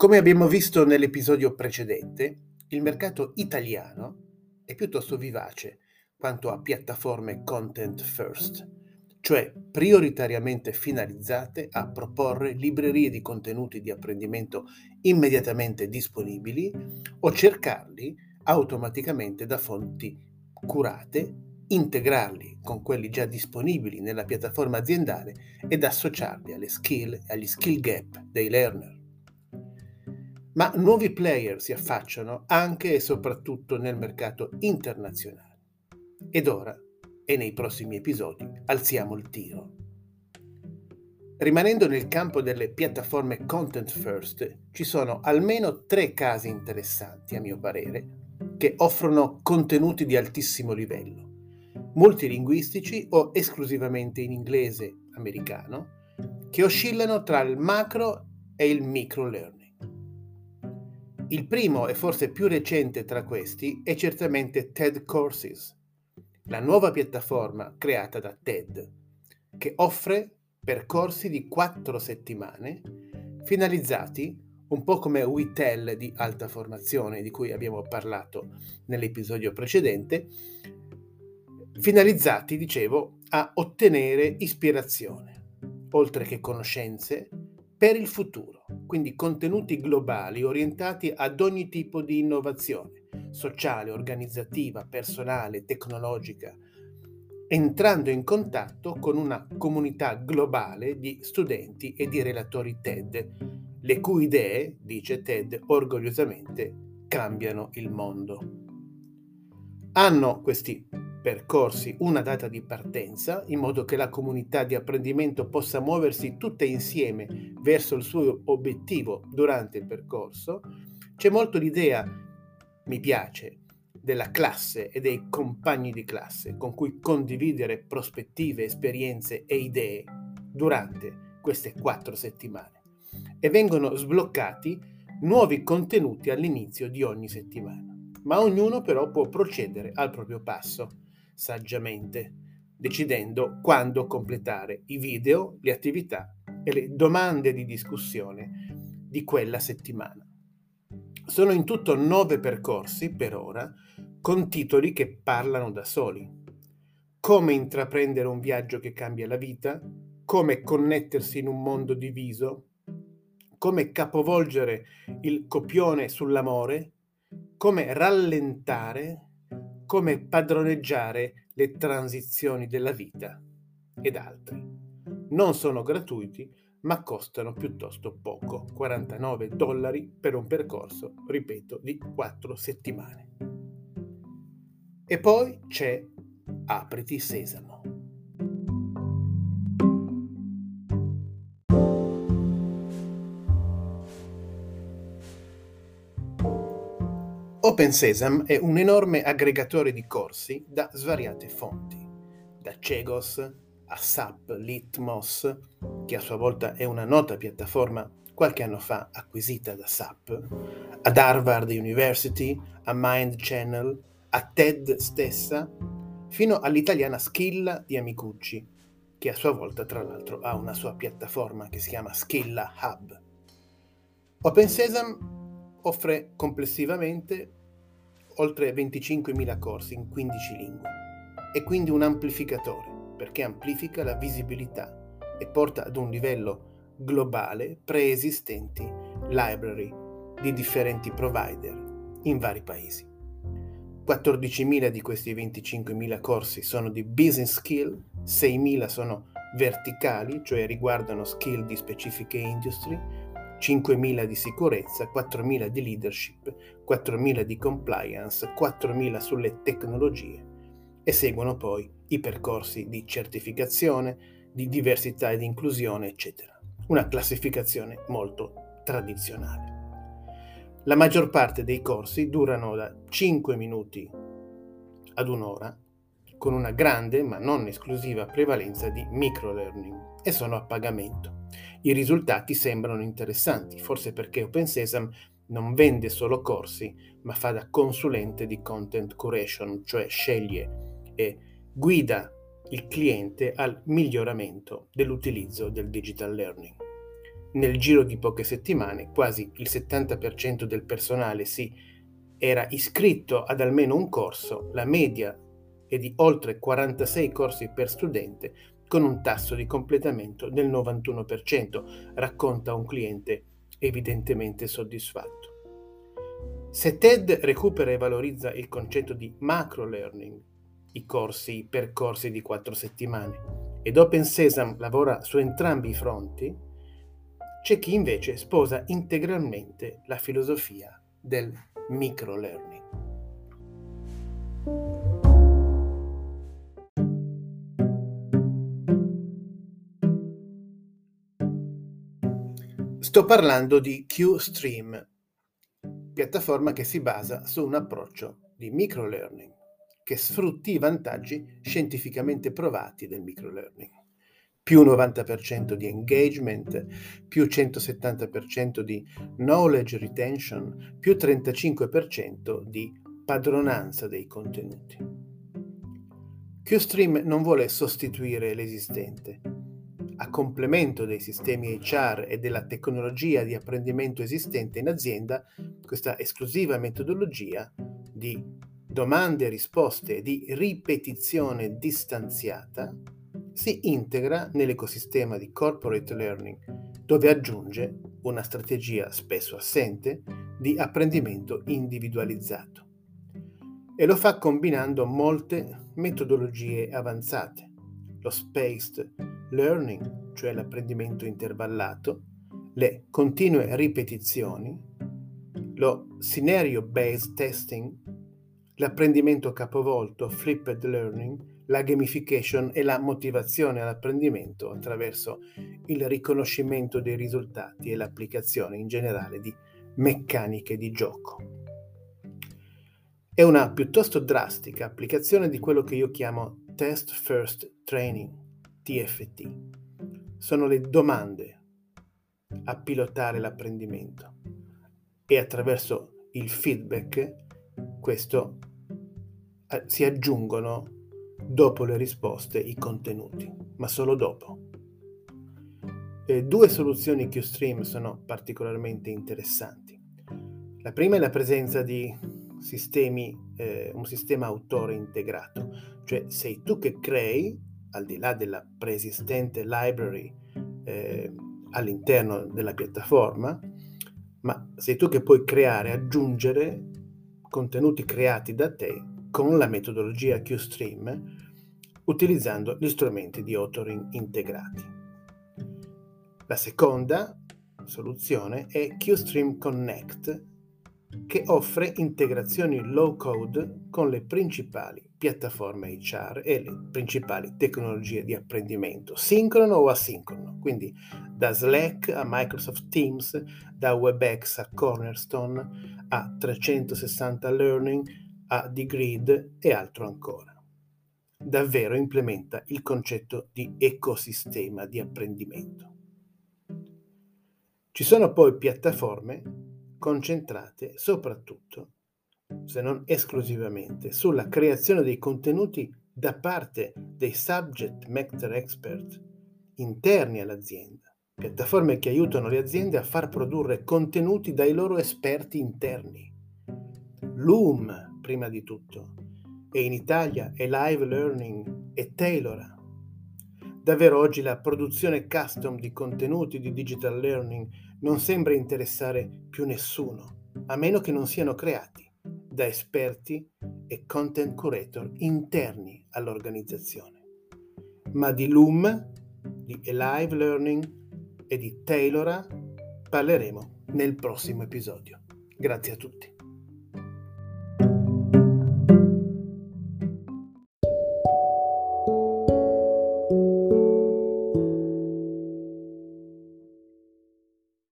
Come abbiamo visto nell'episodio precedente, il mercato italiano è piuttosto vivace quanto a piattaforme content first, cioè prioritariamente finalizzate a proporre librerie di contenuti di apprendimento immediatamente disponibili o cercarli automaticamente da fonti curate, integrarli con quelli già disponibili nella piattaforma aziendale ed associarli alle skill e agli skill gap dei learner. Ma nuovi player si affacciano anche e soprattutto nel mercato internazionale. Ed ora, e nei prossimi episodi, alziamo il tiro. Rimanendo nel campo delle piattaforme content first, ci sono almeno tre casi interessanti, a mio parere, che offrono contenuti di altissimo livello, multilinguistici o esclusivamente in inglese americano, che oscillano tra il macro e il micro learning. Il primo e forse più recente tra questi è certamente TED Courses, la nuova piattaforma creata da TED, che offre percorsi di quattro settimane finalizzati un po' come WeTell di alta formazione di cui abbiamo parlato nell'episodio precedente, finalizzati, dicevo, a ottenere ispirazione, oltre che conoscenze, per il futuro, quindi contenuti globali orientati ad ogni tipo di innovazione sociale, organizzativa, personale, tecnologica, entrando in contatto con una comunità globale di studenti e di relatori TED, le cui idee, dice TED orgogliosamente, cambiano il mondo. Hanno questi percorsi una data di partenza in modo che la comunità di apprendimento possa muoversi tutte insieme verso il suo obiettivo durante il percorso. C'è molto l'idea mi piace della classe e dei compagni di classe con cui condividere prospettive, esperienze e idee durante queste quattro settimane e vengono sbloccati nuovi contenuti all'inizio di ogni settimana. Ma ognuno però può procedere al proprio passo, saggiamente, decidendo quando completare i video, le attività e le domande di discussione di quella settimana. Sono in tutto nove percorsi, per ora, con titoli che parlano da soli. Come intraprendere un viaggio che cambia la vita, come connettersi in un mondo diviso, come capovolgere il copione sull'amore, come rallentare, come padroneggiare le transizioni della vita ed altri. Non sono gratuiti, ma costano piuttosto poco, 49 dollari per un percorso, ripeto, di 4 settimane. E poi c'è Apriti Sesamo. OpenSesam è un enorme aggregatore di corsi da svariate fonti, da Cegos a SAP Litmos, che a sua volta è una nota piattaforma qualche anno fa acquisita da SAP, ad Harvard University, a Mind Channel, a TED stessa, fino all'italiana Skilla di Amicucci, che a sua volta tra l'altro ha una sua piattaforma che si chiama Skilla Hub. OpenSesam offre complessivamente oltre 25.000 corsi in 15 lingue, è quindi un amplificatore perché amplifica la visibilità e porta ad un livello globale preesistenti library di differenti provider in vari paesi. 14.000 di questi 25.000 corsi sono di business skill, 6.000 sono verticali, cioè riguardano skill di specifiche industrie, 5.000 di sicurezza, 4.000 di leadership, 4.000 di compliance, 4.000 sulle tecnologie e seguono poi i percorsi di certificazione, di diversità ed inclusione, eccetera. Una classificazione molto tradizionale. La maggior parte dei corsi durano da 5 minuti ad un'ora, con una grande ma non esclusiva prevalenza di microlearning e sono a pagamento. I risultati sembrano interessanti, forse perché OpenSesam non vende solo corsi, ma fa da consulente di content curation, cioè sceglie e guida il cliente al miglioramento dell'utilizzo del digital learning. nel giro di poche settimane quasi il 70% del personale si era iscritto ad almeno un corso, la media è di oltre 46 corsi per studente con un tasso di completamento del 91%, racconta un cliente evidentemente soddisfatto. Se TED recupera e valorizza il concetto di macro learning, i corsi, i percorsi di quattro settimane, ed Open Sesame lavora su entrambi i fronti, c'è chi invece sposa integralmente la filosofia del micro learning. Sto parlando di QStream, piattaforma che si basa su un approccio di microlearning che sfrutti i vantaggi scientificamente provati del microlearning. Più 90% di engagement, più 170% di knowledge retention, più 35% di padronanza dei contenuti. QStream non vuole sostituire l'esistente, a complemento dei sistemi HR e della tecnologia di apprendimento esistente in azienda, questa esclusiva metodologia di domande e risposte di ripetizione distanziata si integra nell'ecosistema di corporate learning, dove aggiunge una strategia spesso assente di apprendimento individualizzato. E lo fa combinando molte metodologie avanzate, lo spaced learning, cioè l'apprendimento intervallato, le continue ripetizioni, lo scenario-based testing, l'apprendimento capovolto, flipped learning, la gamification e la motivazione all'apprendimento attraverso il riconoscimento dei risultati e l'applicazione in generale di meccaniche di gioco. È una piuttosto drastica applicazione di quello che io chiamo test first training TFT. Sono le domande a pilotare l'apprendimento e attraverso il feedback questo eh, si aggiungono dopo le risposte i contenuti, ma solo dopo. Eh, due soluzioni QStream sono particolarmente interessanti. La prima è la presenza di sistemi, eh, un sistema autore integrato, cioè sei tu che crei al di là della preesistente library eh, all'interno della piattaforma, ma sei tu che puoi creare, aggiungere contenuti creati da te con la metodologia QStream utilizzando gli strumenti di authoring integrati. La seconda soluzione è QStream Connect che offre integrazioni low code con le principali piattaforme HR e le principali tecnologie di apprendimento, sincrono o asincrono, quindi da Slack a Microsoft Teams, da WebEx a Cornerstone, a 360 Learning, a The e altro ancora. Davvero implementa il concetto di ecosistema di apprendimento. Ci sono poi piattaforme concentrate soprattutto se non esclusivamente, sulla creazione dei contenuti da parte dei subject matter expert interni all'azienda, piattaforme che aiutano le aziende a far produrre contenuti dai loro esperti interni. Loom, prima di tutto, e in Italia è Live Learning e Taylora. Davvero oggi la produzione custom di contenuti di digital learning non sembra interessare più nessuno, a meno che non siano creati da esperti e content curator interni all'organizzazione. Ma di Loom, di Alive Learning e di Taylora parleremo nel prossimo episodio. Grazie a tutti.